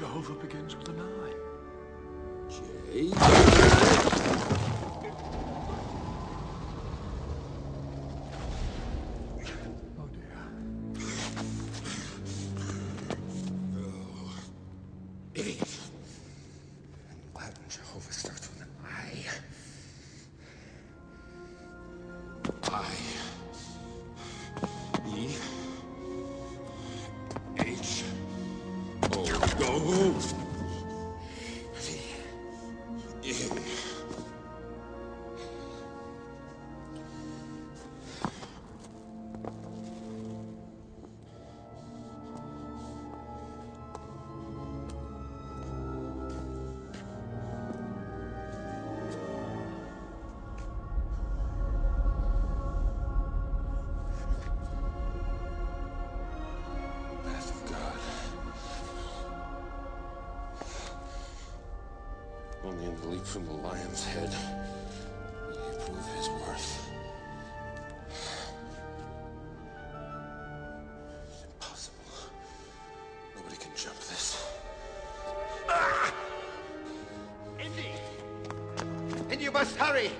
Jehovah begins with an I. leap from the lion's head will he prove his worth. It's impossible. Nobody can jump this. Ah! Indy! Indy, you must hurry!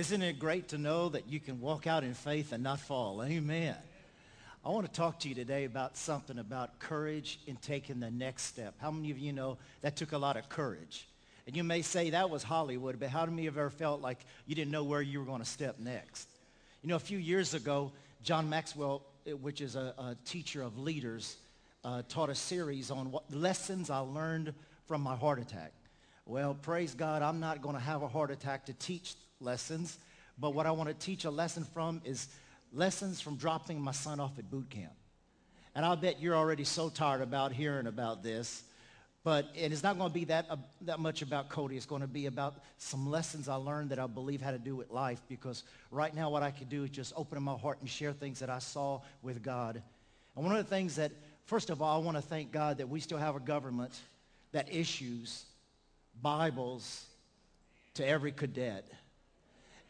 Isn't it great to know that you can walk out in faith and not fall? Amen. I want to talk to you today about something about courage in taking the next step. How many of you know that took a lot of courage? And you may say that was Hollywood, but how many of you ever felt like you didn't know where you were going to step next? You know, a few years ago, John Maxwell, eh, which is a, a teacher of leaders, uh, taught a series on what lessons I learned from my heart attack. Well, praise God, I'm not going to have a heart attack to teach lessons, but what I want to teach a lesson from is lessons from dropping my son off at boot camp. And I'll bet you're already so tired about hearing about this, but and it is not going to be that, uh, that much about Cody. It's going to be about some lessons I learned that I believe had to do with life because right now what I can do is just open my heart and share things that I saw with God. And one of the things that, first of all, I want to thank God that we still have a government that issues Bibles to every cadet.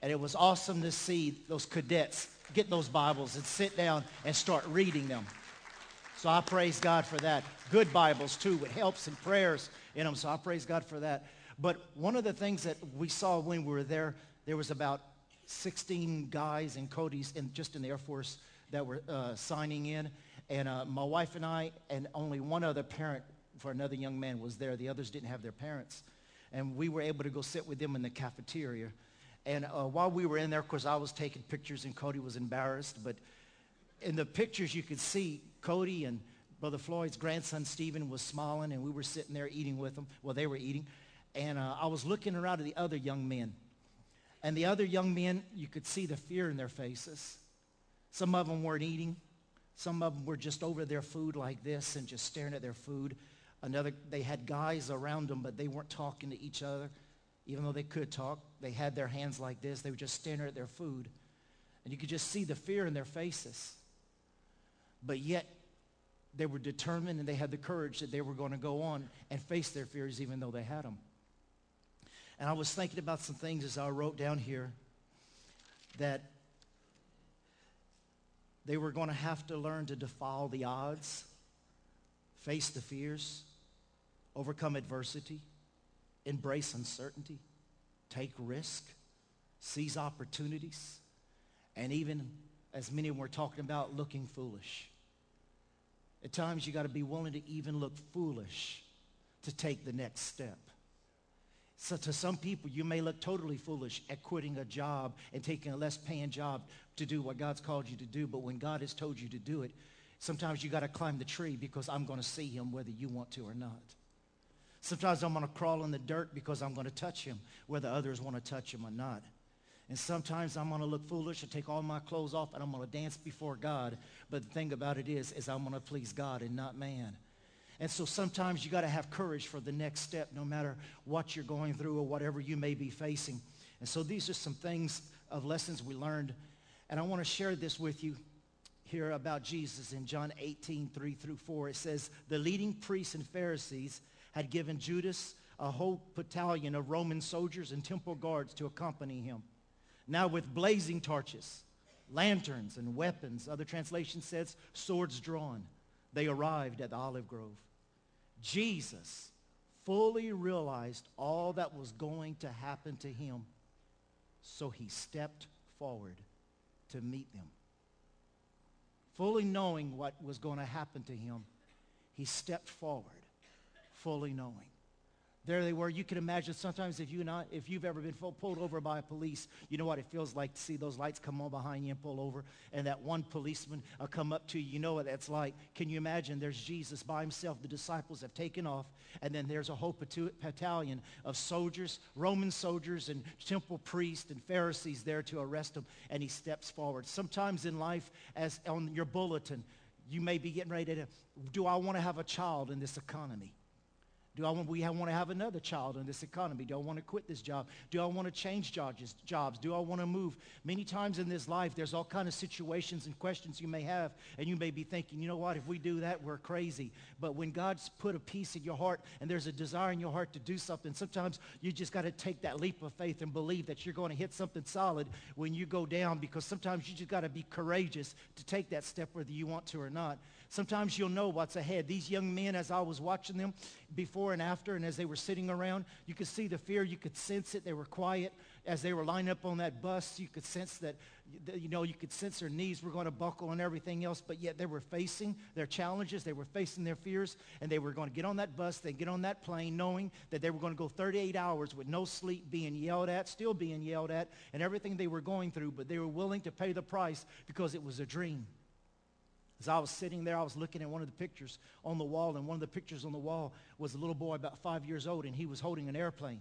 And it was awesome to see those cadets get those Bibles and sit down and start reading them. So I praise God for that. Good Bibles too, with helps and prayers in them. So I praise God for that. But one of the things that we saw when we were there, there was about 16 guys and Cody's in, just in the Air Force that were uh, signing in. And uh, my wife and I and only one other parent for another young man was there. The others didn't have their parents. And we were able to go sit with them in the cafeteria. And uh, while we were in there, of course, I was taking pictures and Cody was embarrassed. But in the pictures, you could see Cody and Brother Floyd's grandson, Stephen, was smiling, and we were sitting there eating with them. Well, they were eating. And uh, I was looking around at the other young men. And the other young men, you could see the fear in their faces. Some of them weren't eating. Some of them were just over their food like this and just staring at their food. Another, they had guys around them, but they weren't talking to each other. Even though they could talk, they had their hands like this. They were just staring at their food. And you could just see the fear in their faces. But yet, they were determined and they had the courage that they were going to go on and face their fears even though they had them. And I was thinking about some things as I wrote down here that they were going to have to learn to defy the odds, face the fears, overcome adversity, embrace uncertainty, take risk, seize opportunities, and even, as many of them were talking about, looking foolish. At times, you got to be willing to even look foolish to take the next step. So to some people, you may look totally foolish at quitting a job and taking a less paying job to do what God's called you to do. But when God has told you to do it, sometimes you got to climb the tree because I'm going to see him whether you want to or not. Sometimes I'm going to crawl in the dirt because I'm going to touch him whether others want to touch him or not. And sometimes I'm going to look foolish and take all my clothes off and I'm going to dance before God. But the thing about it is, is I'm going to please God and not man. And so sometimes you got to have courage for the next step, no matter what you're going through or whatever you may be facing. And so these are some things of lessons we learned. And I want to share this with you here about Jesus in John 18, 3 through 4. It says, the leading priests and Pharisees had given Judas a whole battalion of Roman soldiers and temple guards to accompany him. Now with blazing torches, lanterns, and weapons, other translation says swords drawn, they arrived at the olive grove. Jesus fully realized all that was going to happen to him, so he stepped forward to meet them. Fully knowing what was going to happen to him, he stepped forward, fully knowing. There they were. You can imagine sometimes if, you not, if you've ever been pulled over by a police, you know what it feels like to see those lights come on behind you and pull over, and that one policeman uh, come up to you. You know what that's like. Can you imagine there's Jesus by himself. The disciples have taken off, and then there's a whole battalion of soldiers, Roman soldiers and temple priests and Pharisees there to arrest him, and he steps forward. Sometimes in life, as on your bulletin, you may be getting ready to, do I want to have a child in this economy? Do I want, we want to have another child in this economy? Do I want to quit this job? Do I want to change jobs? jobs? Do I want to move? Many times in this life, there's all kind of situations and questions you may have, and you may be thinking, you know what, if we do that, we're crazy. But when God's put a piece in your heart and there's a desire in your heart to do something, sometimes you just got to take that leap of faith and believe that you're going to hit something solid when you go down because sometimes you just got to be courageous to take that step whether you want to or not. Sometimes you'll know what's ahead. These young men, as I was watching them before and after, and as they were sitting around, you could see the fear. You could sense it. They were quiet. As they were lining up on that bus, you could sense that, you know, you could sense their knees were going to buckle and everything else, but yet they were facing their challenges. They were facing their fears, and they were going to get on that bus, they get on that plane, knowing that they were going to go 38 hours with no sleep, being yelled at, still being yelled at, and everything they were going through, but they were willing to pay the price because it was a dream. As I was sitting there, I was looking at one of the pictures on the wall, and one of the pictures on the wall was a little boy about five years old, and he was holding an airplane.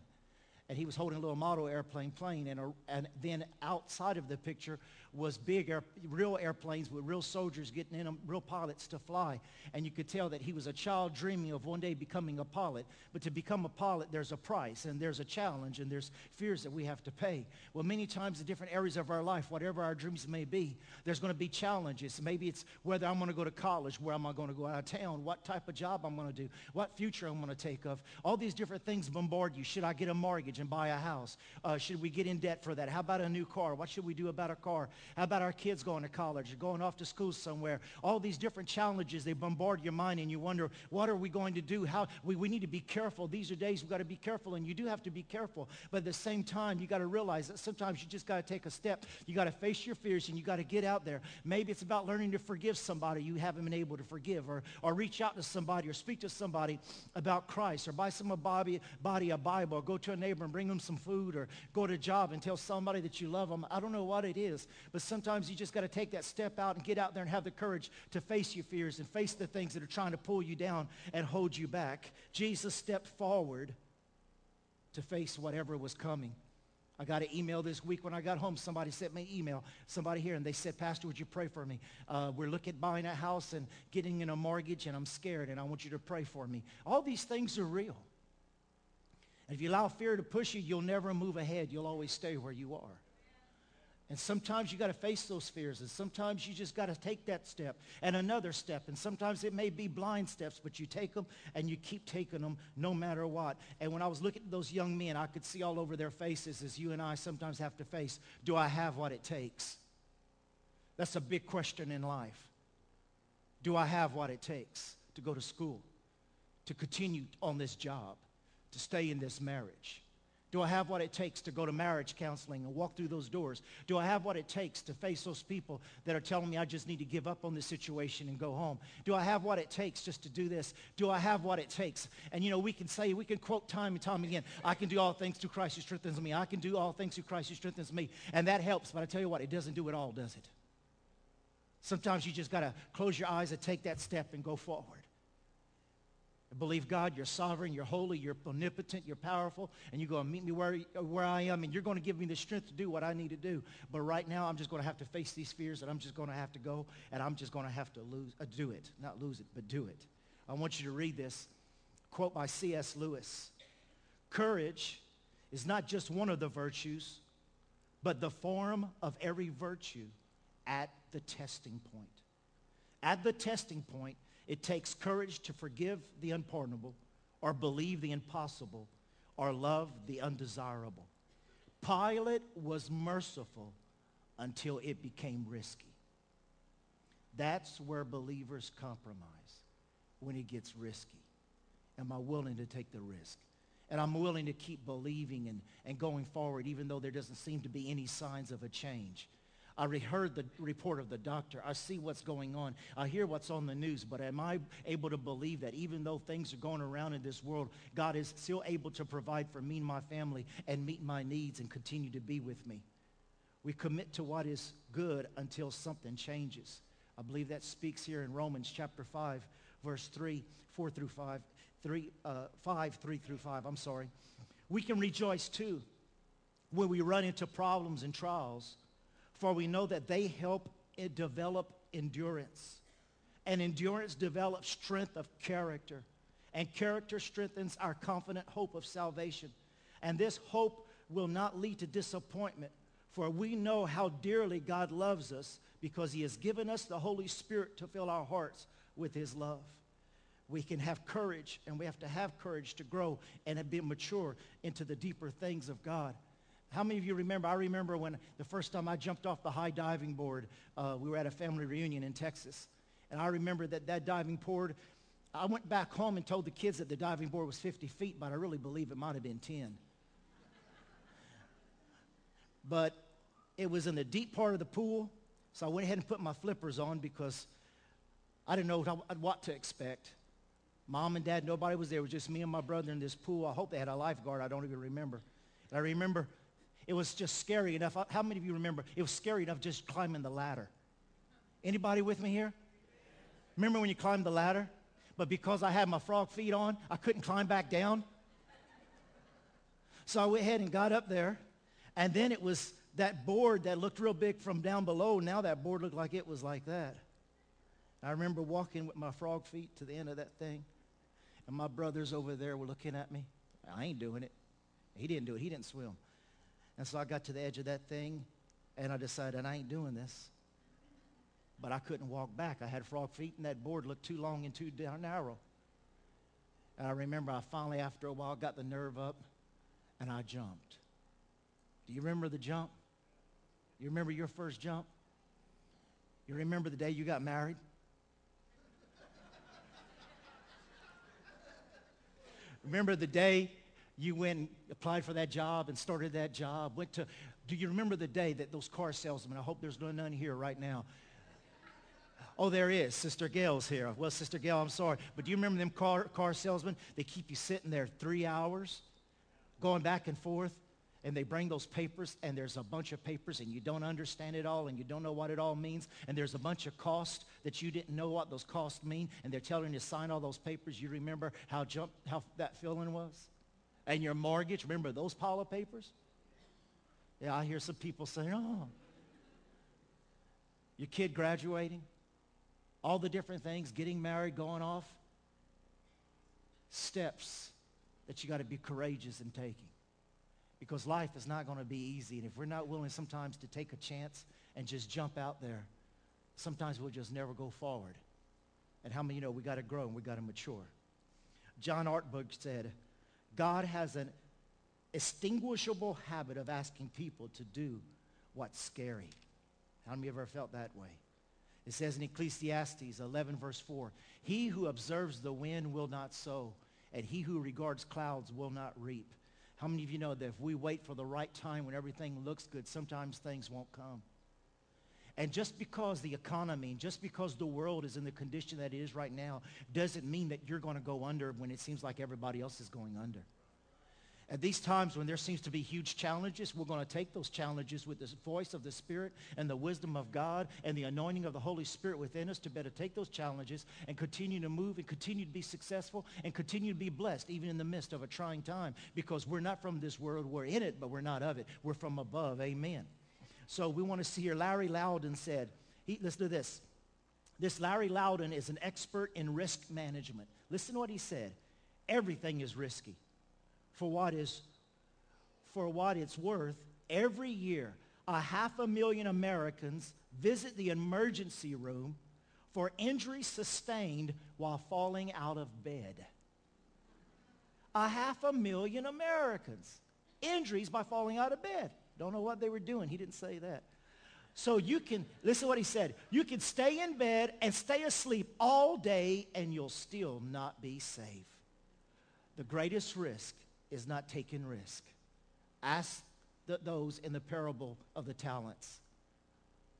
And he was holding a little model airplane plane, and, a, and then outside of the picture was big, air, real airplanes with real soldiers getting in them, real pilots to fly. And you could tell that he was a child dreaming of one day becoming a pilot. But to become a pilot, there's a price, and there's a challenge, and there's fears that we have to pay. Well, many times in different areas of our life, whatever our dreams may be, there's going to be challenges. Maybe it's whether I'm going to go to college, where am I going to go out of town, what type of job I'm going to do, what future I'm going to take of. All these different things bombard you. Should I get a mortgage and buy a house? Uh, should we get in debt for that? How about a new car? What should we do about a car? How about our kids going to college or going off to school somewhere? All these different challenges, they bombard your mind and you wonder, what are we going to do? How we, we need to be careful. These are days we've got to be careful and you do have to be careful. But at the same time, you got to realize that sometimes you just got to take a step. You got to face your fears and you got to get out there. Maybe it's about learning to forgive somebody you haven't been able to forgive or, or reach out to somebody or speak to somebody about Christ or buy some body, body a Bible or go to a neighbor and bring them some food or go to a job and tell somebody that you love them. I don't know what it is, but sometimes you just got to take that step out and get out there and have the courage to face your fears and face the things that are trying to pull you down and hold you back. Jesus stepped forward to face whatever was coming. I got an email this week when I got home. Somebody sent me an email, somebody here, and they said, Pastor, would you pray for me? Uh, we're looking at buying a house and getting in a mortgage, and I'm scared, and I want you to pray for me. All these things are real. And if you allow fear to push you, you'll never move ahead. You'll always stay where you are. And sometimes you got to face those fears. And sometimes you just got to take that step and another step. And sometimes it may be blind steps, but you take them and you keep taking them no matter what. And when I was looking at those young men, I could see all over their faces as you and I sometimes have to face, do I have what it takes? That's a big question in life. Do I have what it takes to go to school, to continue on this job, to stay in this marriage? Do I have what it takes to go to marriage counseling and walk through those doors? Do I have what it takes to face those people that are telling me I just need to give up on this situation and go home? Do I have what it takes just to do this? Do I have what it takes? And you know, we can say, we can quote time and time again, I can do all things through Christ who strengthens me. I can do all things through Christ who strengthens me. And that helps, but I tell you what, it doesn't do it all, does it? Sometimes you just got to close your eyes and take that step and go forward. Believe God, you're sovereign, you're holy, you're omnipotent, you're powerful, and you're going to meet me where, where I am, and you're going to give me the strength to do what I need to do. But right now, I'm just going to have to face these fears, and I'm just going to have to go, and I'm just going to have to lose, uh, do it. Not lose it, but do it. I want you to read this quote by C.S. Lewis. Courage is not just one of the virtues, but the form of every virtue at the testing point. At the testing point, it takes courage to forgive the unpardonable or believe the impossible or love the undesirable. Pilate was merciful until it became risky. That's where believers compromise, when it gets risky. Am I willing to take the risk? And I'm willing to keep believing and, and going forward even though there doesn't seem to be any signs of a change. I heard the report of the doctor. I see what's going on. I hear what's on the news. But am I able to believe that even though things are going around in this world, God is still able to provide for me and my family and meet my needs and continue to be with me? We commit to what is good until something changes. I believe that speaks here in Romans chapter 5, verse 3, 4 through 5, 3, uh, 5, 3 through 5. I'm sorry. We can rejoice too when we run into problems and trials for we know that they help develop endurance. And endurance develops strength of character. And character strengthens our confident hope of salvation. And this hope will not lead to disappointment, for we know how dearly God loves us because he has given us the Holy Spirit to fill our hearts with his love. We can have courage, and we have to have courage to grow and be mature into the deeper things of God. How many of you remember? I remember when the first time I jumped off the high diving board, uh, we were at a family reunion in Texas. And I remember that that diving board, I went back home and told the kids that the diving board was 50 feet, but I really believe it might have been 10. but it was in the deep part of the pool, so I went ahead and put my flippers on because I didn't know what, what to expect. Mom and dad, nobody was there. It was just me and my brother in this pool. I hope they had a lifeguard. I don't even remember. And I remember it was just scary enough. Uh, how many of you remember? It was scary enough just climbing the ladder. Anybody with me here? Remember when you climbed the ladder? But because I had my frog feet on, I couldn't climb back down. So I went ahead and got up there. And then it was that board that looked real big from down below. Now that board looked like it was like that. I remember walking with my frog feet to the end of that thing. And my brothers over there were looking at me. I ain't doing it. He didn't do it. He didn't swim. And so I got to the edge of that thing, and I decided I ain't doing this. But I couldn't walk back. I had frog feet, and that board looked too long and too narrow. And I remember I finally, after a while, got the nerve up, and I jumped. Do you remember the jump? You remember your first jump? You remember the day you got married? remember the day you went applied for that job and started that job, went to, do you remember the day that those car salesmen, I hope there's none here right now. Oh, there is. Sister Gail's here. Well, Sister Gail, I'm sorry. But do you remember them car, car salesmen? They keep you sitting there three hours, going back and forth, and they bring those papers, and there's a bunch of papers, and you don't understand it all, and you don't know what it all means, and there's a bunch of costs that you didn't know what those costs mean, and they're telling you to sign all those papers. You remember how, jump, how that feeling was? And your mortgage. Remember those pile of papers? Yeah, I hear some people saying, oh, your kid graduating, all the different things, getting married, going off. Steps that you got to be courageous in taking. because life is not going to be easy. And if we're not willing sometimes to take a chance and just jump out there, sometimes we'll just never go forward. And how many you know we got to grow and we got to mature? John Ortberg said, God has an extinguishable habit of asking people to do what's scary. How many of you ever felt that way? It says in Ecclesiastes 11 verse 4, He who observes the wind will not sow, and he who regards clouds will not reap. How many of you know that if we wait for the right time when everything looks good, sometimes things won't come? And just because the economy, and just because the world is in the condition that it is right now, doesn't mean that you're going to go under when it seems like everybody else is going under. At these times when there seems to be huge challenges, we're going to take those challenges with the voice of the Spirit and the wisdom of God and the anointing of the Holy Spirit within us to better take those challenges and continue to move and continue to be successful and continue to be blessed even in the midst of a trying time because we're not from this world. We're in it, but we're not of it. We're from above. Amen. So we want to see here. Larry Laudan said, he, listen to this. This Larry Laudan is an expert in risk management. Listen to what he said. Everything is risky for what is for what it's worth every year a half a million americans visit the emergency room for injuries sustained while falling out of bed a half a million americans injuries by falling out of bed don't know what they were doing he didn't say that so you can listen to what he said you can stay in bed and stay asleep all day and you'll still not be safe the greatest risk is not taking risk. Ask the, those in the parable of the talents.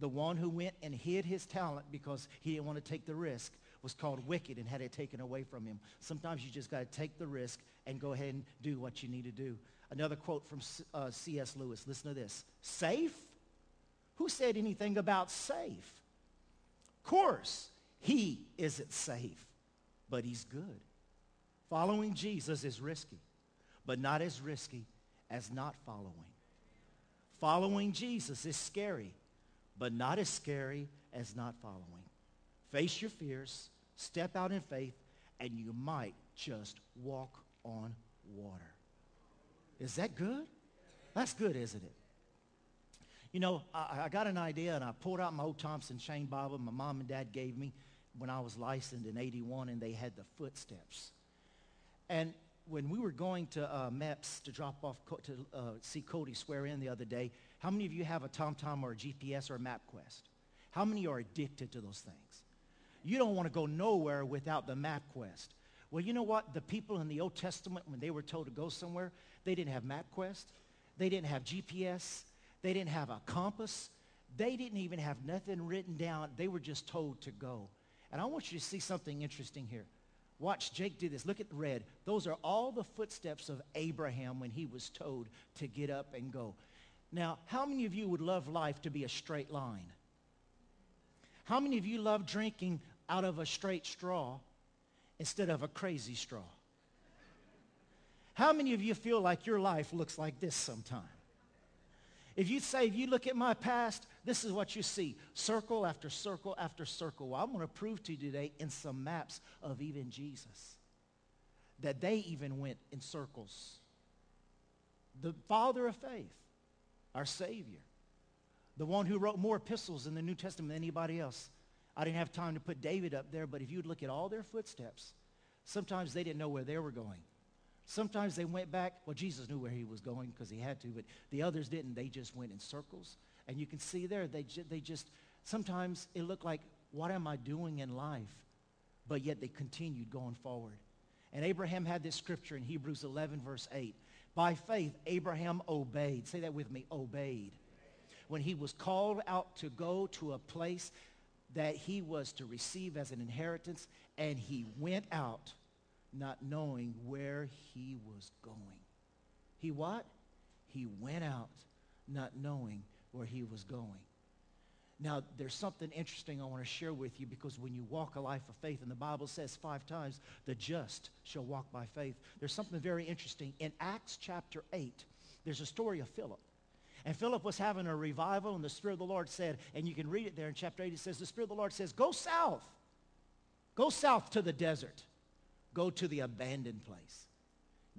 The one who went and hid his talent because he didn't want to take the risk was called wicked and had it taken away from him. Sometimes you just got to take the risk and go ahead and do what you need to do. Another quote from uh, C.S. Lewis. Listen to this. Safe? Who said anything about safe? Of course, he isn't safe, but he's good. Following Jesus is risky but not as risky as not following. Following Jesus is scary, but not as scary as not following. Face your fears, step out in faith, and you might just walk on water. Is that good? That's good, isn't it? You know, I, I, got an idea, and I pulled out my old Thompson Chain Bible my mom and dad gave me when I was licensed in 81, and they had the footsteps. And when we were going to uh, MEPS to drop off, to uh, see Cody swear in the other day, how many of you have a TomTom or a GPS or a MapQuest? How many are addicted to those things? You don't want to go nowhere without the MapQuest. Well, you know what? The people in the Old Testament, when they were told to go somewhere, they didn't have MapQuest. They didn't have GPS. They didn't have a compass. They didn't even have nothing written down. They were just told to go. And I want you to see something interesting here. Watch Jake do this. Look at the red. Those are all the footsteps of Abraham when he was told to get up and go. Now, how many of you would love life to be a straight line? How many of you love drinking out of a straight straw instead of a crazy straw? How many of you feel like your life looks like this sometime? If you say, if you look at my past, this is what you see. Circle after circle after circle. Well, I'm going to prove to you today in some maps of even Jesus that they even went in circles. The father of faith, our Savior, the one who wrote more epistles in the New Testament than anybody else. I didn't have time to put David up there, but if you'd look at all their footsteps, sometimes they didn't know where they were going. Sometimes they went back. Well, Jesus knew where he was going because he had to, but the others didn't. They just went in circles. And you can see there, they, ju- they just, sometimes it looked like, what am I doing in life? But yet they continued going forward. And Abraham had this scripture in Hebrews 11, verse 8. By faith, Abraham obeyed. Say that with me, obeyed. When he was called out to go to a place that he was to receive as an inheritance, and he went out not knowing where he was going. He what? He went out not knowing where he was going. Now, there's something interesting I want to share with you because when you walk a life of faith, and the Bible says five times, the just shall walk by faith. There's something very interesting. In Acts chapter 8, there's a story of Philip. And Philip was having a revival, and the Spirit of the Lord said, and you can read it there in chapter 8, it says, the Spirit of the Lord says, go south. Go south to the desert. Go to the abandoned place.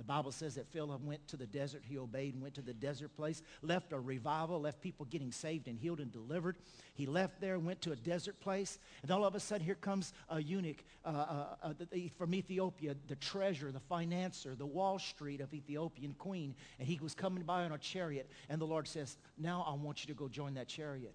The Bible says that Philip went to the desert. He obeyed and went to the desert place, left a revival, left people getting saved and healed and delivered. He left there, went to a desert place, and all of a sudden here comes a eunuch uh, uh, uh, from Ethiopia, the treasurer, the financier, the Wall Street of Ethiopian queen, and he was coming by on a chariot, and the Lord says, now I want you to go join that chariot.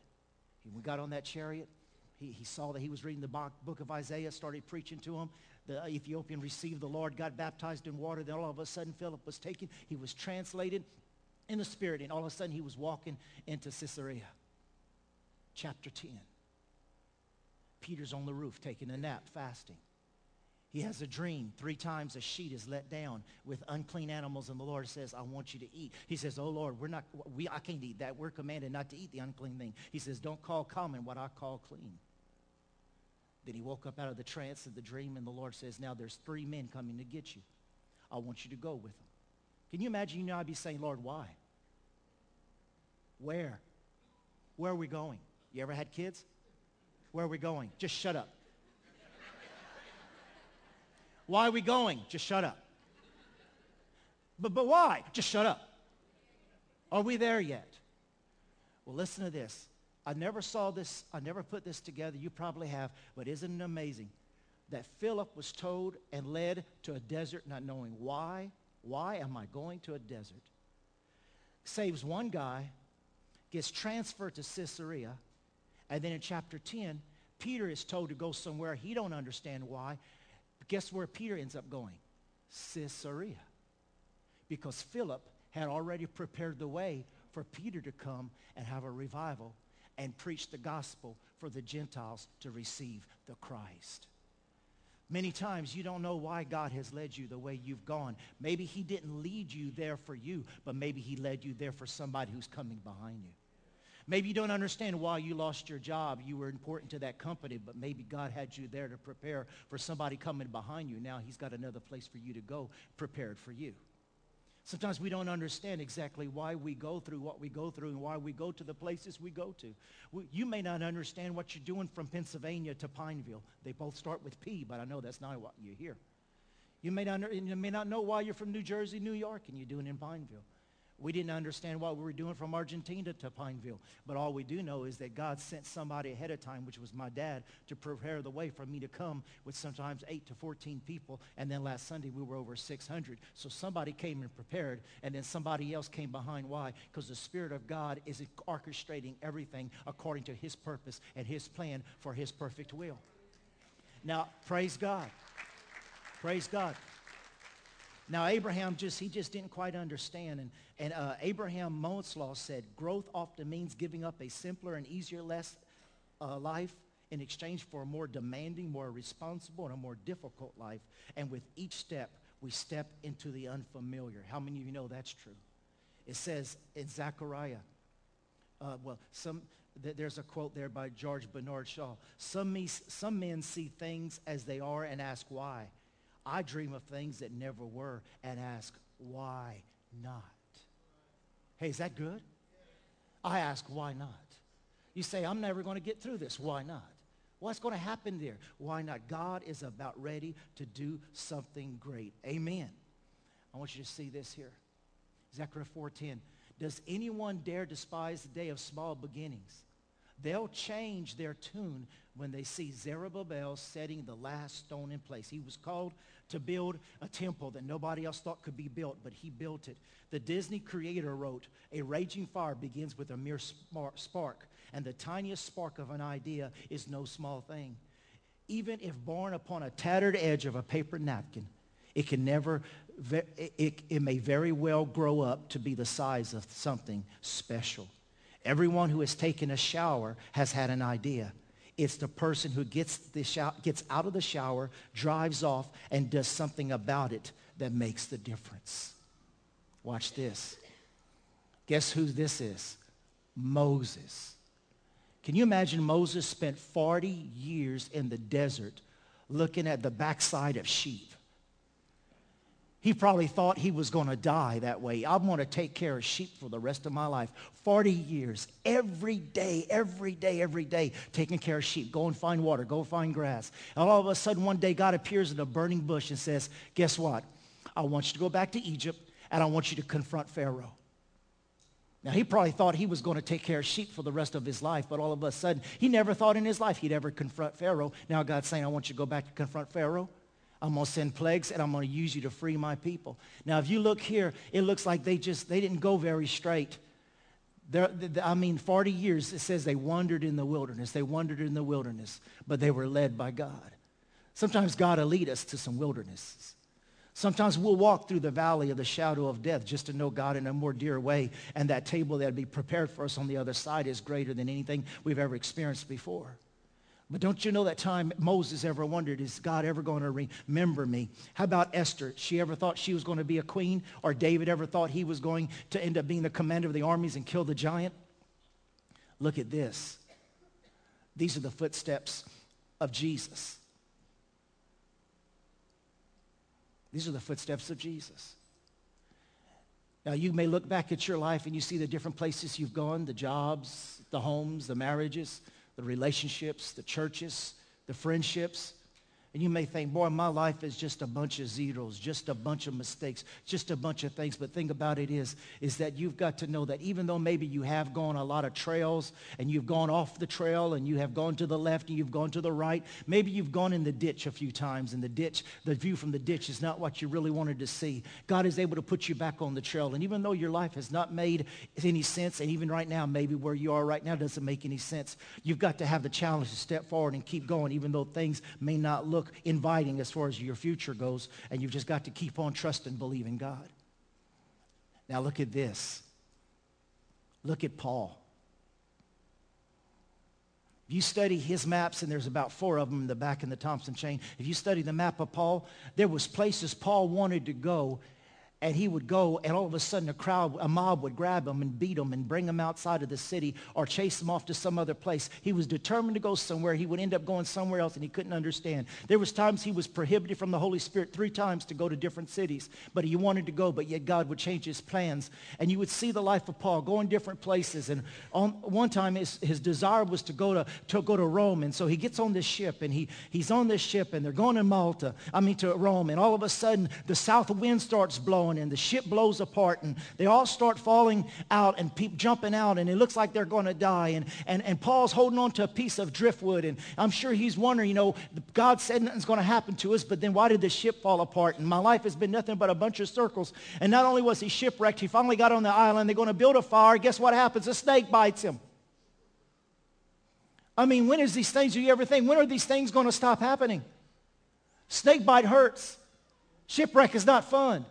we got on that chariot. He, he saw that he was reading the book of Isaiah, started preaching to him the Ethiopian received the Lord, got baptized in water. Then all of a sudden, Philip was taken. He was translated in the Spirit, and all of a sudden, he was walking into Caesarea. Chapter 10. Peter's on the roof taking a nap, fasting. He has a dream. Three times a sheet is let down with unclean animals, and the Lord says, I want you to eat. He says, Oh Lord, we're not, we, I can't eat that. We're commanded not to eat the unclean thing. He says, Don't call common what I call clean. Then he woke up out of the trance of the dream, and the Lord says, Now there's three men coming to get you. I want you to go with them. Can you imagine? You know, I'd be saying, Lord, why? Where? Where are we going? You ever had kids? Where are we going? Just shut up. why are we going? Just shut up. But, but why? Just shut up. Are we there yet? Well, listen to this. I never saw this, I never put this together. You probably have, but isn't it amazing that Philip was told and led to a desert not knowing why? Why am I going to a desert? Saves one guy, gets transferred to Caesarea, and then in chapter 10, Peter is told to go somewhere he don't understand why. Guess where Peter ends up going? Caesarea. Because Philip had already prepared the way for Peter to come and have a revival and preach the gospel for the Gentiles to receive the Christ. Many times you don't know why God has led you the way you've gone. Maybe he didn't lead you there for you, but maybe he led you there for somebody who's coming behind you. Maybe you don't understand why you lost your job. You were important to that company, but maybe God had you there to prepare for somebody coming behind you. Now he's got another place for you to go prepared for you. Sometimes we don't understand exactly why we go through what we go through and why we go to the places we go to. You may not understand what you're doing from Pennsylvania to Pineville. They both start with P, but I know that's not what you hear. You may not, you may not know why you're from New Jersey, New York, and you're doing in Pineville. We didn't understand what we were doing from Argentina to Pineville. But all we do know is that God sent somebody ahead of time, which was my dad, to prepare the way for me to come with sometimes 8 to 14 people. And then last Sunday, we were over 600. So somebody came and prepared, and then somebody else came behind. Why? Because the Spirit of God is orchestrating everything according to his purpose and his plan for his perfect will. Now, praise God. Praise God. Now, Abraham just, he just didn't quite understand. And, and uh, Abraham Maslow said, growth often means giving up a simpler and easier less uh, life in exchange for a more demanding, more responsible, and a more difficult life. And with each step, we step into the unfamiliar. How many of you know that's true? It says in Zechariah, uh, well, some, th- there's a quote there by George Bernard Shaw. Some, me, some men see things as they are and ask why. I dream of things that never were and ask, why not? Hey, is that good? I ask, why not? You say, I'm never going to get through this. Why not? What's going to happen there? Why not? God is about ready to do something great. Amen. I want you to see this here. Zechariah 4.10. Does anyone dare despise the day of small beginnings? They'll change their tune when they see Zerubbabel setting the last stone in place. He was called to build a temple that nobody else thought could be built, but he built it. The Disney creator wrote, a raging fire begins with a mere spark, and the tiniest spark of an idea is no small thing. Even if born upon a tattered edge of a paper napkin, it can never, it, it may very well grow up to be the size of something special. Everyone who has taken a shower has had an idea. It's the person who gets, the shower, gets out of the shower, drives off, and does something about it that makes the difference. Watch this. Guess who this is? Moses. Can you imagine Moses spent 40 years in the desert looking at the backside of sheep? He probably thought he was going to die that way. I'm going to take care of sheep for the rest of my life. 40 years, every day, every day, every day, taking care of sheep. Go and find water. Go find grass. And all of a sudden, one day, God appears in a burning bush and says, guess what? I want you to go back to Egypt, and I want you to confront Pharaoh. Now, he probably thought he was going to take care of sheep for the rest of his life, but all of a sudden, he never thought in his life he'd ever confront Pharaoh. Now God's saying, I want you to go back and confront Pharaoh. I'm going to send plagues, and I'm going to use you to free my people. Now, if you look here, it looks like they just, they didn't go very straight. They're, I mean, 40 years, it says they wandered in the wilderness. They wandered in the wilderness, but they were led by God. Sometimes God will lead us to some wildernesses. Sometimes we'll walk through the valley of the shadow of death just to know God in a more dear way. And that table that'll be prepared for us on the other side is greater than anything we've ever experienced before. But don't you know that time Moses ever wondered, is God ever going to remember me? How about Esther? She ever thought she was going to be a queen? Or David ever thought he was going to end up being the commander of the armies and kill the giant? Look at this. These are the footsteps of Jesus. These are the footsteps of Jesus. Now, you may look back at your life and you see the different places you've gone, the jobs, the homes, the marriages, the relationships, the churches, the friendships. And you may think, boy, my life is just a bunch of zeros, just a bunch of mistakes, just a bunch of things. But thing about it is, is that you've got to know that even though maybe you have gone a lot of trails and you've gone off the trail and you have gone to the left and you've gone to the right, maybe you've gone in the ditch a few times and the ditch, the view from the ditch is not what you really wanted to see. God is able to put you back on the trail. And even though your life has not made any sense, and even right now, maybe where you are right now doesn't make any sense, you've got to have the challenge to step forward and keep going, even though things may not look look inviting as far as your future goes, and you've just got to keep on trusting believing God. Now look at this. Look at Paul. If you study his maps, and there's about four of them in the back in the Thompson chain, if you study the map of Paul, there was places Paul wanted to go and he would go and all of a sudden a crowd a mob would grab him and beat him and bring him outside of the city or chase him off to some other place. He was determined to go somewhere. He would end up going somewhere else and he couldn't understand. There was times he was prohibited from the holy spirit three times to go to different cities but he wanted to go but yet god would change his plans. And you would see the life of paul going different places. And on one time his, his desire was to go to, to go to rome. And so he gets on this ship and he, he's on this ship and they're going to malta i mean to rome. And all of a sudden the south wind starts blowing and the ship blows apart and they all start falling out and people jumping out and it looks like they're going to die. And, and, and Paul's holding on to a piece of driftwood and I'm sure he's wondering, you know, God said nothing's going to happen to us, but then why did the ship fall apart? And my life has been nothing but a bunch of circles. And not only was he shipwrecked, he finally got on the island. They're going to build a fire. Guess what happens? A snake bites him. I mean, when is these things, do you ever think, when are these things going to stop happening? Snake bite hurts. Shipwreck is not fun.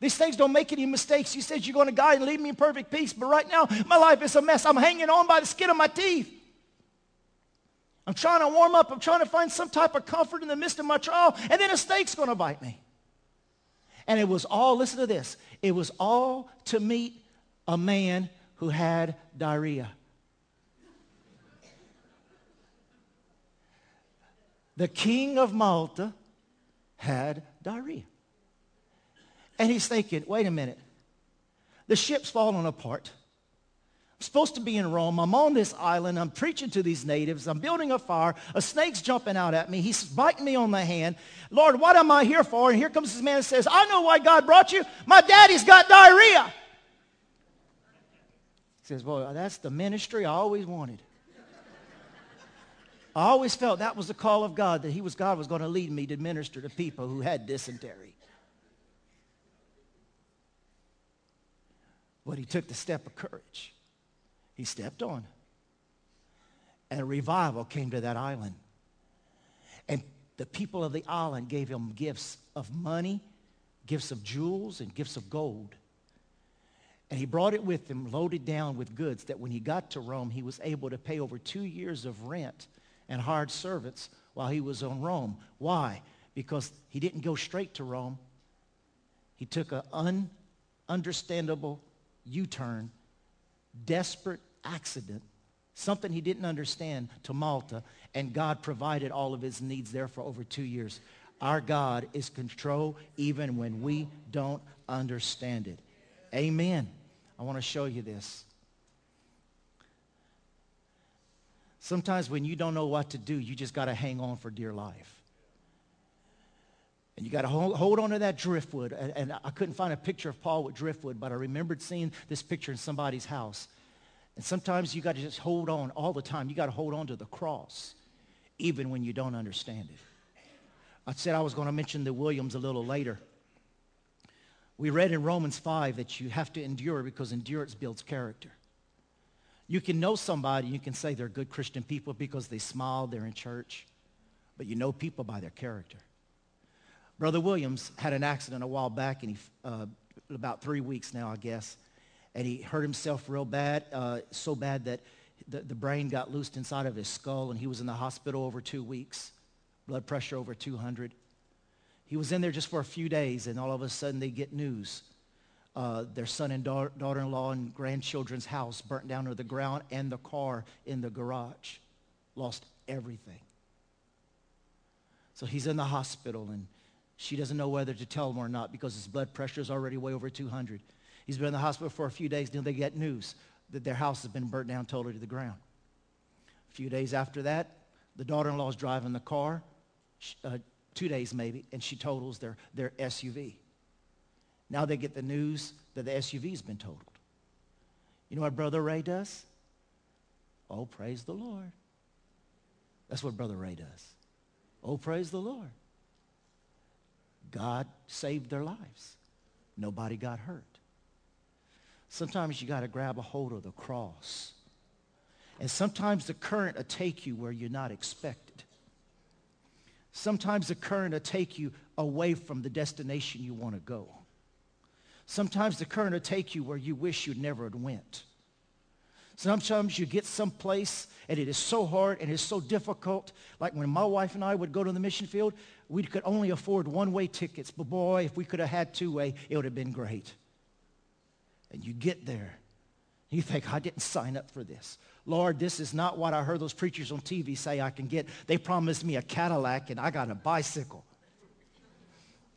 These things don't make any mistakes. You said you're going to die and leave me in perfect peace, but right now my life is a mess. I'm hanging on by the skin of my teeth. I'm trying to warm up. I'm trying to find some type of comfort in the midst of my trial, and then a snake's going to bite me. And it was all, listen to this, it was all to meet a man who had diarrhea. The king of Malta had diarrhea. And he's thinking, wait a minute. The ship's falling apart. I'm supposed to be in Rome. I'm on this island. I'm preaching to these natives. I'm building a fire. A snake's jumping out at me. He's biting me on the hand. Lord, what am I here for? And here comes this man and says, I know why God brought you. My daddy's got diarrhea. He says, boy, that's the ministry I always wanted. I always felt that was the call of God, that he was, God was going to lead me to minister to people who had dysentery. But he took the step of courage. He stepped on. And a revival came to that island. And the people of the island gave him gifts of money, gifts of jewels, and gifts of gold. And he brought it with him, loaded down with goods, that when he got to Rome, he was able to pay over two years of rent and hired servants while he was on Rome. Why? Because he didn't go straight to Rome. He took an ununderstandable U-turn, desperate accident, something he didn't understand to Malta, and God provided all of his needs there for over two years. Our God is control even when we don't understand it. Amen. I want to show you this. Sometimes when you don't know what to do, you just got to hang on for dear life. And you got to hold, hold on to that driftwood. And, and I couldn't find a picture of Paul with driftwood, but I remembered seeing this picture in somebody's house. And sometimes you got to just hold on all the time. You got to hold on to the cross, even when you don't understand it. I said I was going to mention the Williams a little later. We read in Romans 5 that you have to endure because endurance builds character. You can know somebody, you can say they're good Christian people because they smile, they're in church, but you know people by their character. Brother Williams had an accident a while back, and he, uh, about three weeks now, I guess, and he hurt himself real bad, uh, so bad that the, the brain got loosed inside of his skull, and he was in the hospital over two weeks blood pressure over 200. He was in there just for a few days, and all of a sudden they get news. Uh, their son and daughter, daughter-in-law and grandchildren's house burnt down to the ground and the car in the garage. Lost everything. So he's in the hospital, and she doesn't know whether to tell him or not because his blood pressure is already way over 200. He's been in the hospital for a few days. Then they get news that their house has been burnt down totally to the ground. A few days after that, the daughter-in-law is driving the car uh, two days maybe, and she totals their, their SUV. Now they get the news that the SUV's been totaled. You know what Brother Ray does? Oh, praise the Lord. That's what Brother Ray does. Oh, praise the Lord. God saved their lives. Nobody got hurt. Sometimes you got to grab a hold of the cross. And sometimes the current will take you where you're not expected. Sometimes the current will take you away from the destination you want to go. Sometimes the current will take you where you wish you'd never had went. Sometimes you get someplace and it is so hard and it's so difficult. Like when my wife and I would go to the mission field, we could only afford one-way tickets. But boy, if we could have had two-way, it would have been great. And you get there. You think, I didn't sign up for this. Lord, this is not what I heard those preachers on TV say I can get. They promised me a Cadillac and I got a bicycle.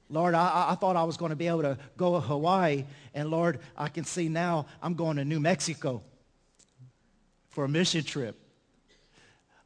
Lord, I, I thought I was going to be able to go to Hawaii, and Lord, I can see now I'm going to New Mexico for a mission trip.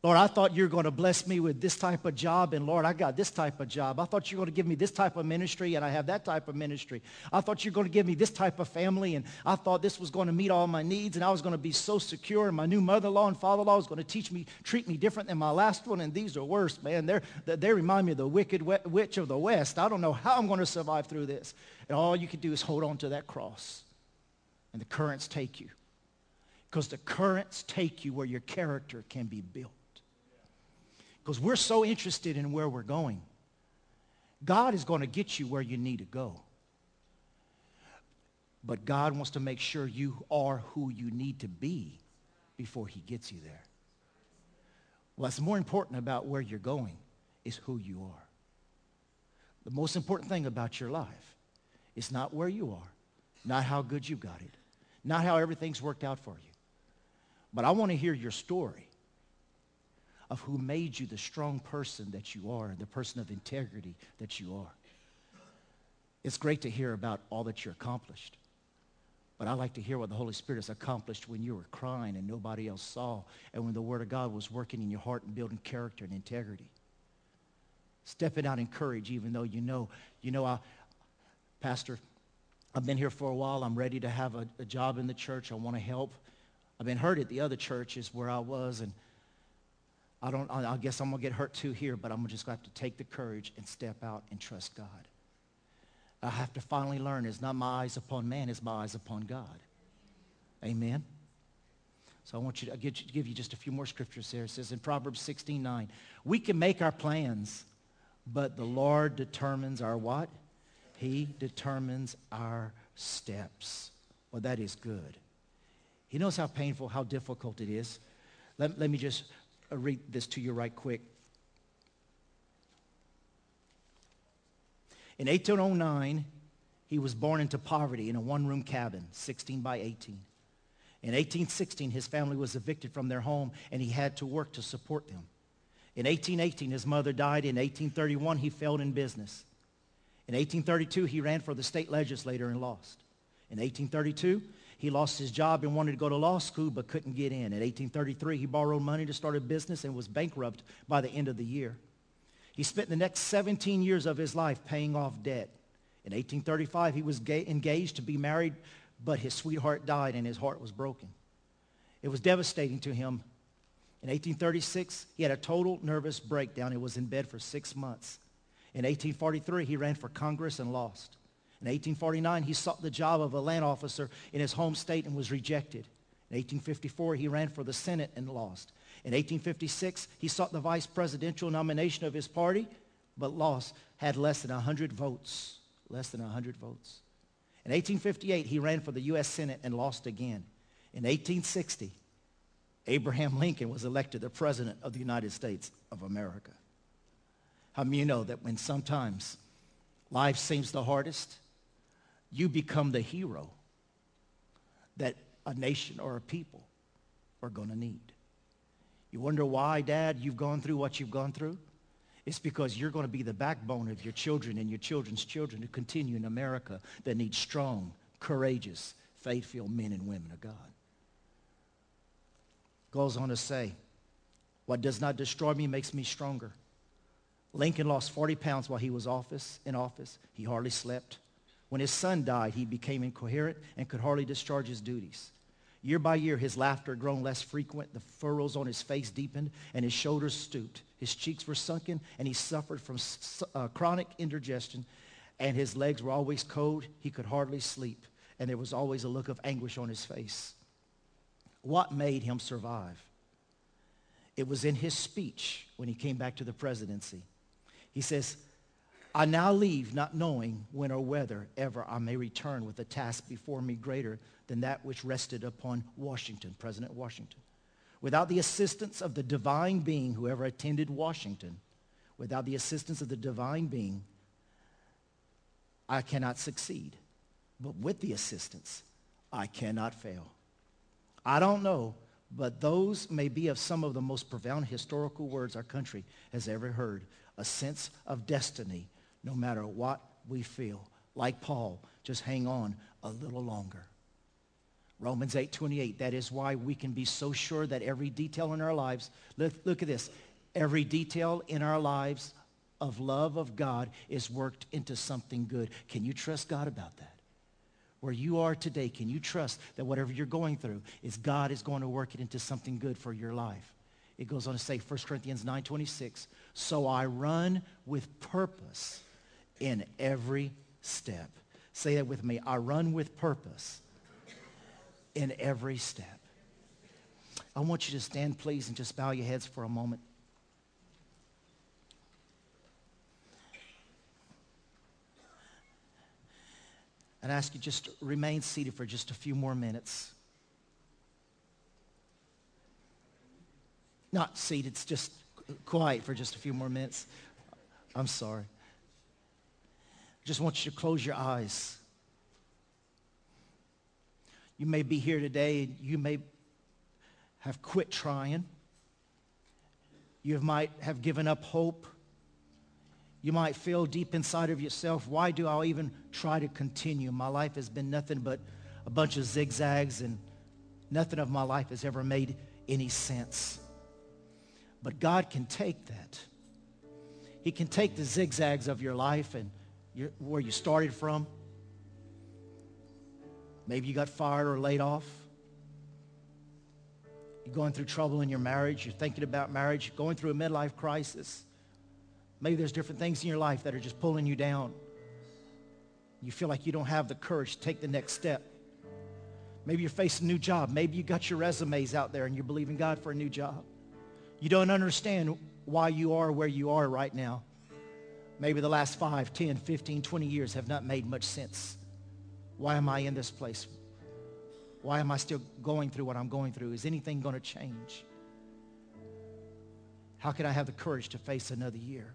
Lord, I thought you were going to bless me with this type of job, and Lord, I got this type of job. I thought you were going to give me this type of ministry, and I have that type of ministry. I thought you were going to give me this type of family, and I thought this was going to meet all my needs, and I was going to be so secure, and my new mother-in-law and father-in-law was going to teach me, treat me different than my last one, and these are worse, man. They're, they remind me of the wicked witch of the West. I don't know how I'm going to survive through this. And all you can do is hold on to that cross, and the currents take you. Because the currents take you where your character can be built because we're so interested in where we're going. God is going to get you where you need to go. But God wants to make sure you are who you need to be before he gets you there. What's more important about where you're going is who you are. The most important thing about your life is not where you are, not how good you got it, not how everything's worked out for you. But I want to hear your story of who made you the strong person that you are, the person of integrity that you are. It's great to hear about all that you accomplished. But I like to hear what the Holy Spirit has accomplished when you were crying and nobody else saw, and when the Word of God was working in your heart and building character and integrity. Stepping out in courage, even though you know, you know, I, Pastor, I've been here for a while. I'm ready to have a, a job in the church. I want to help. I've been hurt at the other churches where I was, and I don't, I guess I'm going to get hurt too here, but I'm just going to have to take the courage and step out and trust God. I have to finally learn it's not my eyes upon man, it's my eyes upon God. Amen. So I want you to give you just a few more scriptures here. It says in Proverbs 16, 9, we can make our plans, but the Lord determines our what? He determines our steps. Well, that is good. He knows how painful, how difficult it is. Let, let me just Uh, read this to you right quick. In 1809, he was born into poverty in a one-room cabin, 16 by 18. In 1816, his family was evicted from their home, and he had to work to support them. In 1818, his mother died. In 1831, he failed in business. In 1832, he ran for the state legislature and lost. In 1832, he lost his job and wanted to go to law school but couldn't get in. In 1833, he borrowed money to start a business and was bankrupt by the end of the year. He spent the next 17 years of his life paying off debt. In 1835, he was ga- engaged to be married, but his sweetheart died and his heart was broken. It was devastating to him. In 1836, he had a total nervous breakdown and was in bed for six months. In 1843, he ran for Congress and lost. In 1849, he sought the job of a land officer in his home state and was rejected. In 1854, he ran for the Senate and lost. In 1856, he sought the vice presidential nomination of his party, but lost, had less than 100 votes. Less than 100 votes. In 1858, he ran for the U.S. Senate and lost again. In 1860, Abraham Lincoln was elected the President of the United States of America. How many you know that when sometimes life seems the hardest, you become the hero that a nation or a people are going to need? You wonder why, Dad, you've gone through what you've gone through? It's because you're going to be the backbone of your children and your children's children to continue in America that needs strong, courageous, faith-filled men and women of God. Goes on to say, what does not destroy me makes me stronger. Lincoln lost 40 pounds while he was office, in office. He hardly slept. When his son died, he became incoherent and could hardly discharge his duties. Year by year, his laughter had grown less frequent. The furrows on his face deepened, and his shoulders stooped. His cheeks were sunken, and he suffered from uh, chronic indigestion, and his legs were always cold. He could hardly sleep, and there was always a look of anguish on his face. What made him survive? It was in his speech when he came back to the presidency. He says, I now leave not knowing when or whether ever I may return with a task before me greater than that which rested upon Washington, President Washington. Without the assistance of the divine being, whoever attended Washington, without the assistance of the divine being, I cannot succeed. But with the assistance, I cannot fail. I don't know, but those may be of some of the most profound historical words our country has ever heard. A sense of destiny, no matter what we feel. Like Paul, just hang on a little longer. Romans 8:28. That is why we can be so sure that every detail in our lives, look, look at this, every detail in our lives of love of God is worked into something good. Can you trust God about that? Where you are today, can you trust that whatever you're going through is God is going to work it into something good for your life? It goes on to say 1 Corinthians 9:26, "So I run with purpose in every step." Say that with me. I run with purpose in every step. I want you to stand, please, and just bow your heads for a moment. And ask you just remain seated for just a few more minutes. Not seated, just quiet for just a few more minutes. I'm sorry. Just want you to close your eyes. You may be here today and you may have quit trying. You might have given up hope. You might feel deep inside of yourself, why do I even try to continue? My life has been nothing but a bunch of zigzags and nothing of my life has ever made any sense. But God can take that. He can take the zigzags of your life and where you started from Maybe you got fired or laid off. You're going through trouble in your marriage. You're thinking about marriage. You're going through a midlife crisis. Maybe there's different things in your life that are just pulling you down. You feel like you don't have the courage to take the next step. Maybe you're facing a new job. Maybe you got your resumes out there and you're believing God for a new job. You don't understand why you are where you are right now. Maybe the last 5, 10, 15, 20 years have not made much sense. Why am I in this place? Why am I still going through what I'm going through? Is anything going to change? How can I have the courage to face another year?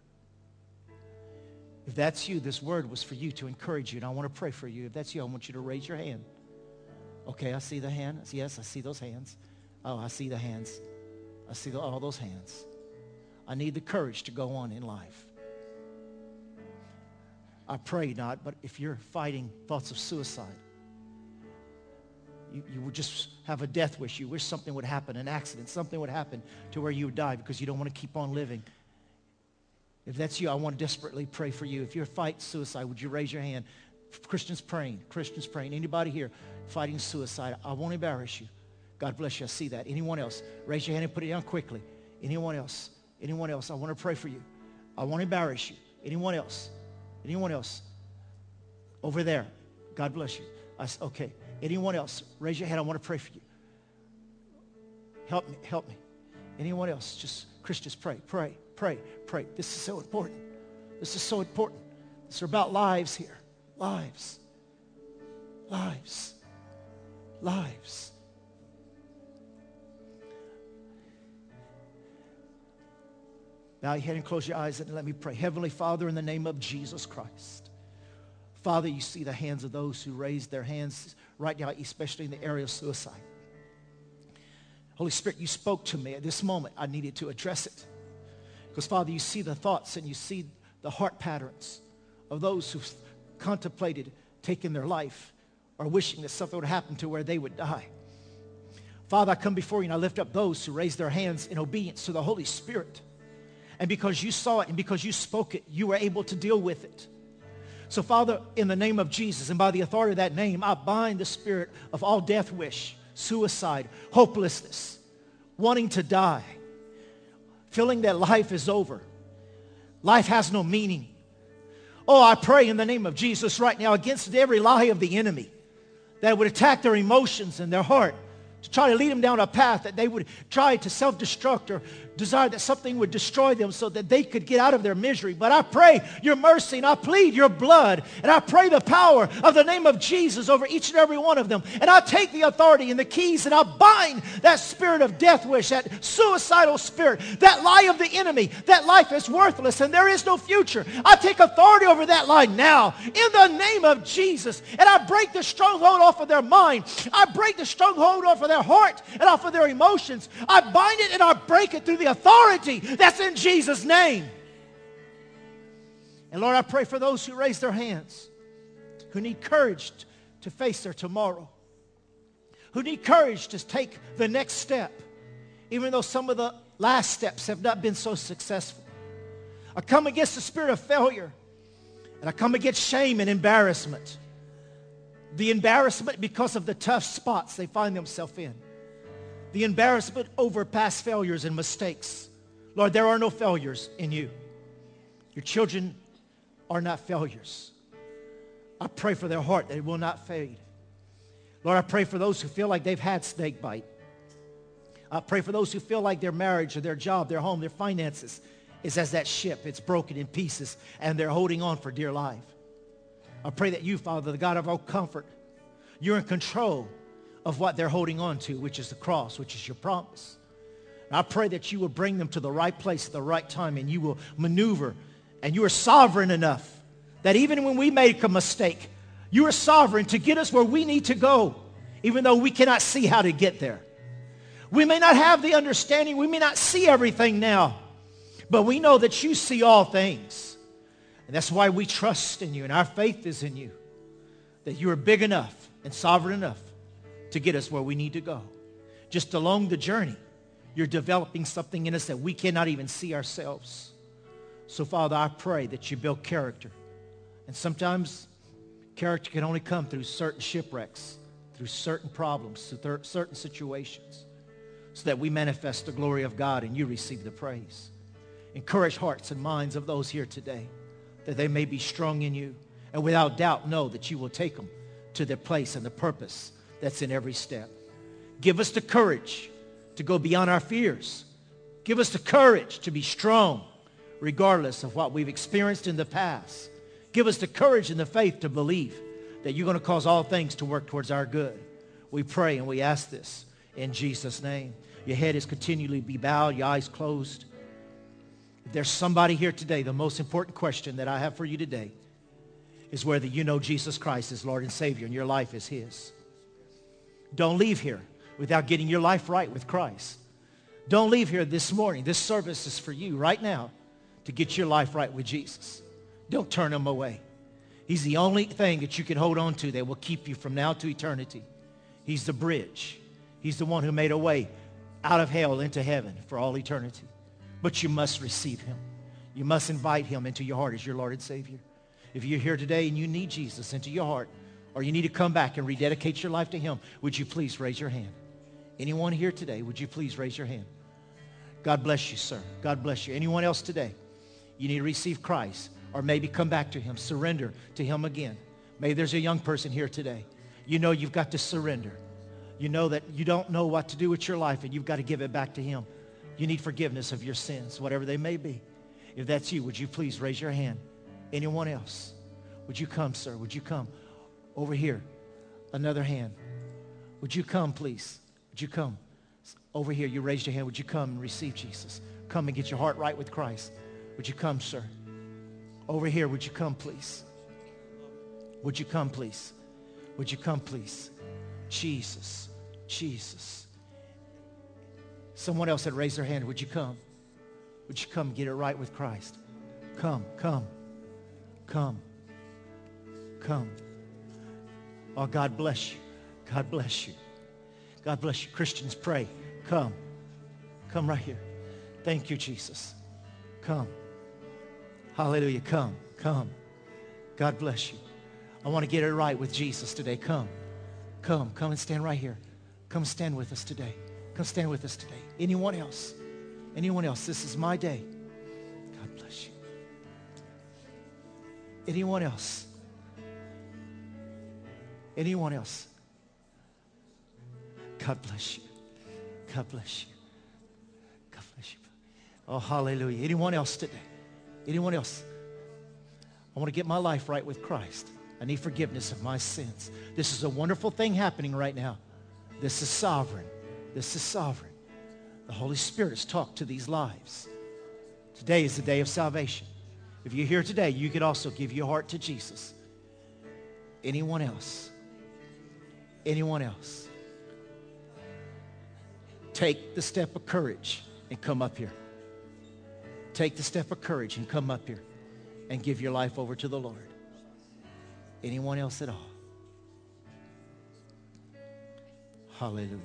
If that's you, this word was for you to encourage you, and I want to pray for you. If that's you, I want you to raise your hand. Okay, I see the hand. Yes, I see those hands. Oh, I see the hands. I see the, all those hands. I need the courage to go on in life. I pray not, but if you're fighting thoughts of suicide, you, you would just have a death wish. You wish something would happen, an accident, something would happen to where you would die because you don't want to keep on living If that's you, I want to desperately pray for you. If you're fighting suicide, would you raise your hand? Christians praying. Christians praying. Anybody here fighting suicide? I won't embarrass you. God bless you. I see that. Anyone else? Raise your hand and put it down quickly. Anyone else? Anyone else? I want to pray for you. I won't embarrass you. Anyone else? Anyone else? Over there. God bless you. I, okay. Anyone else? Raise your hand. I want to pray for you. Help me. Help me. Anyone else? Just Christians, pray, pray, pray, pray. This is so important. This is so important. It's about lives here. Lives. Lives. Lives. Bow your head and close your eyes and let me pray. Heavenly Father, in the name of Jesus Christ. Father, you see the hands of those who raised their hands right now, especially in the area of suicide. Holy Spirit, you spoke to me at this moment. I needed to address it. Because, Father, you see the thoughts and you see the heart patterns of those who've contemplated taking their life or wishing that something would happen to where they would die. Father, I come before you and I lift up those who raise their hands in obedience to the Holy Spirit. And because you saw it and because you spoke it, you were able to deal with it. So, Father, in the name of Jesus and by the authority of that name, I bind the spirit of all death wish suicide, hopelessness, wanting to die, feeling that life is over. Life has no meaning. Oh, I pray in the name of Jesus right now against every lie of the enemy that would attack their emotions and their heart to try to lead them down a path that they would try to self-destruct or desire that something would destroy them so that they could get out of their misery. But I pray your mercy and I plead your blood and I pray the power of the name of Jesus over each and every one of them. And I take the authority and the keys and I bind that spirit of death wish, that suicidal spirit, that lie of the enemy, that life is worthless and there is no future. I take authority over that lie now in the name of Jesus. And I break the stronghold off of their mind. I break the stronghold off of their heart and off of their emotions. I bind it and I break it through the authority that's in Jesus' name. And Lord, I pray for those who raise their hands, who need courage to face their tomorrow, who need courage to take the next step, even though some of the last steps have not been so successful. I come against the spirit of failure, and I come against shame and embarrassment. The embarrassment because of the tough spots they find themselves in the embarrassment over past failures and mistakes. Lord, there are no failures in you. Your children are not failures. I pray for their heart that it will not fade. Lord, I pray for those who feel like they've had snake bite. I pray for those who feel like their marriage or their job, their home, their finances is as that ship. It's broken in pieces and they're holding on for dear life. I pray that you, Father, the God of all comfort, you're in control of what they're holding on to, which is the cross, which is your promise. And I pray that you will bring them to the right place at the right time and you will maneuver and you are sovereign enough that even when we make a mistake, you are sovereign to get us where we need to go, even though we cannot see how to get there. We may not have the understanding. We may not see everything now, but we know that you see all things. And that's why we trust in you and our faith is in you, that you are big enough and sovereign enough to get us where we need to go. Just along the journey, you're developing something in us that we cannot even see ourselves. So, Father, I pray that you build character. And sometimes character can only come through certain shipwrecks, through certain problems, through certain situations, so that we manifest the glory of God and you receive the praise. Encourage hearts and minds of those here today that they may be strong in you and without doubt know that you will take them to their place and the purpose that's in every step. Give us the courage to go beyond our fears. Give us the courage to be strong regardless of what we've experienced in the past. Give us the courage and the faith to believe that you're going to cause all things to work towards our good. We pray and we ask this in Jesus' name. Your head is continually be bowed, your eyes closed. If there's somebody here today, the most important question that I have for you today is whether you know Jesus Christ as Lord and Savior and your life is his. Don't leave here without getting your life right with Christ. Don't leave here this morning. This service is for you right now to get your life right with Jesus. Don't turn him away. He's the only thing that you can hold on to that will keep you from now to eternity. He's the bridge. He's the one who made a way out of hell into heaven for all eternity. But you must receive him. You must invite him into your heart as your Lord and Savior. If you're here today and you need Jesus into your heart, or you need to come back and rededicate your life to him, would you please raise your hand? Anyone here today, would you please raise your hand? God bless you, sir. God bless you. Anyone else today? You need to receive Christ or maybe come back to him, surrender to him again. Maybe there's a young person here today. You know you've got to surrender. You know that you don't know what to do with your life and you've got to give it back to him. You need forgiveness of your sins, whatever they may be. If that's you, would you please raise your hand? Anyone else? Would you come, sir? Would you come? Over here. Another hand. Would you come, please? Would you come? Over here, you raised your hand. Would you come and receive Jesus? Come and get your heart right with Christ. Would you come, sir? Over here, would you come, please? Would you come, please? Would you come, please? Jesus, Jesus. Someone else had raised their hand. Would you come? Would you come get it right with Christ? Come, come, come, come. Oh, God bless you. God bless you. God bless you. Christians, pray. Come. Come right here. Thank you, Jesus. Come. Hallelujah. Come. Come. God bless you. I want to get it right with Jesus today. Come. Come. Come and stand right here. Come stand with us today. Come stand with us today. Anyone else? Anyone else? This is my day. God bless you. Anyone else? Anyone else? God bless you. God bless you. God bless you. Oh, hallelujah. Anyone else today? Anyone else? I want to get my life right with Christ. I need forgiveness of my sins. This is a wonderful thing happening right now. This is sovereign. This is sovereign. The Holy Spirit has talked to these lives. Today is the day of salvation. If you're here today, you could also give your heart to Jesus. Anyone else? Anyone else? Take the step of courage and come up here. Take the step of courage and come up here and give your life over to the Lord. Anyone else at all? Hallelujah.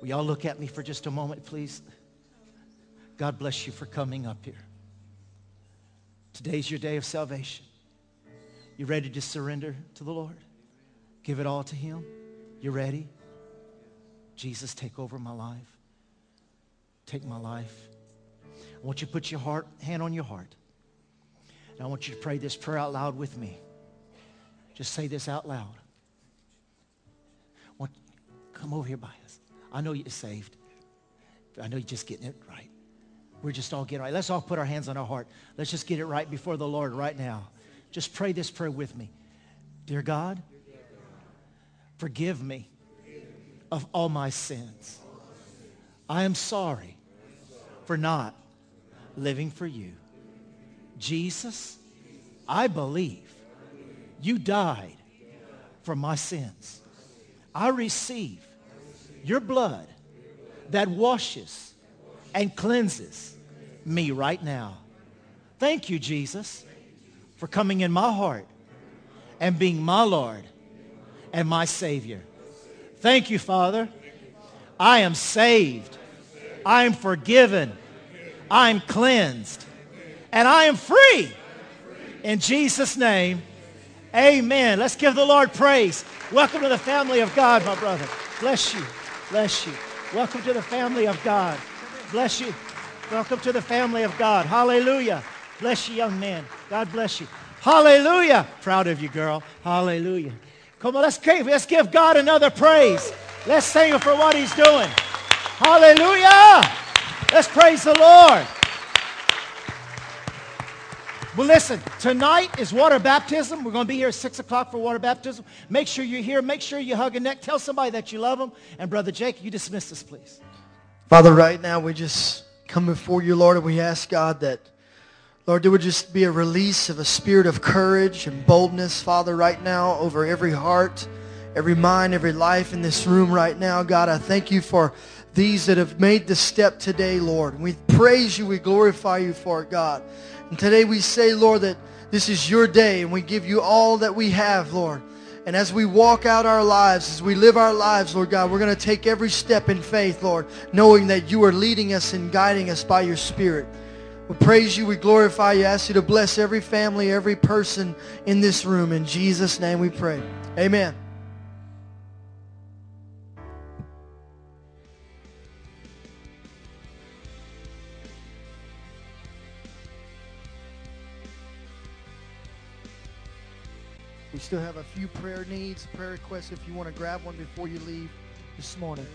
Will y'all look at me for just a moment, please? God bless you for coming up here. Today's your day of salvation. You ready to surrender to the Lord? Give it all to him? You ready? Jesus, take over my life. Take my life. I want you to put your heart, hand on your heart. And I want you to pray this prayer out loud with me. Just say this out loud. Want, come over here by us. I know you're saved. I know you're just getting it right. We're just all getting right. Let's all put our hands on our heart. Let's just get it right before the Lord right now. Just pray this prayer with me. Dear God, forgive me of all my sins. I am sorry for not living for you. Jesus, I believe you died for my sins. I receive your blood that washes and cleanses me right now. Thank you, Jesus, for coming in my heart and being my Lord and my Savior. Thank you, Father. I am saved. I am forgiven. I am cleansed. And I am free. In Jesus' name, amen. Let's give the Lord praise. Welcome to the family of God, my brother. Bless you. Bless you. Welcome to the family of God. Bless you. Welcome to the family of God. Hallelujah. Bless you, young man. God bless you. Hallelujah. Proud of you, girl. Hallelujah. Come on, let's give, let's give God another praise. Let's thank him for what he's doing. Hallelujah. Let's praise the Lord. Well, listen, tonight is water baptism. We're going to be here at 6 o'clock for water baptism. Make sure you're here. Make sure you hug a neck. Tell somebody that you love them. And Brother Jake, you dismiss us, please. Father, right now we just come before you, Lord, and we ask God that, Lord, there would just be a release of a spirit of courage and boldness, Father, right now over every heart, every mind, every life in this room right now. God, I thank you for these that have made the step today, Lord. We praise you, we glorify you for it, God. And today we say, Lord, that this is your day and we give you all that we have, Lord. And as we walk out our lives, as we live our lives, Lord God, we're going to take every step in faith, Lord, knowing that you are leading us and guiding us by your Spirit. We praise you. We glorify you. Ask you to bless every family, every person in this room. In Jesus' name we pray. Amen. We still have a few prayer needs, prayer requests if you want to grab one before you leave this morning.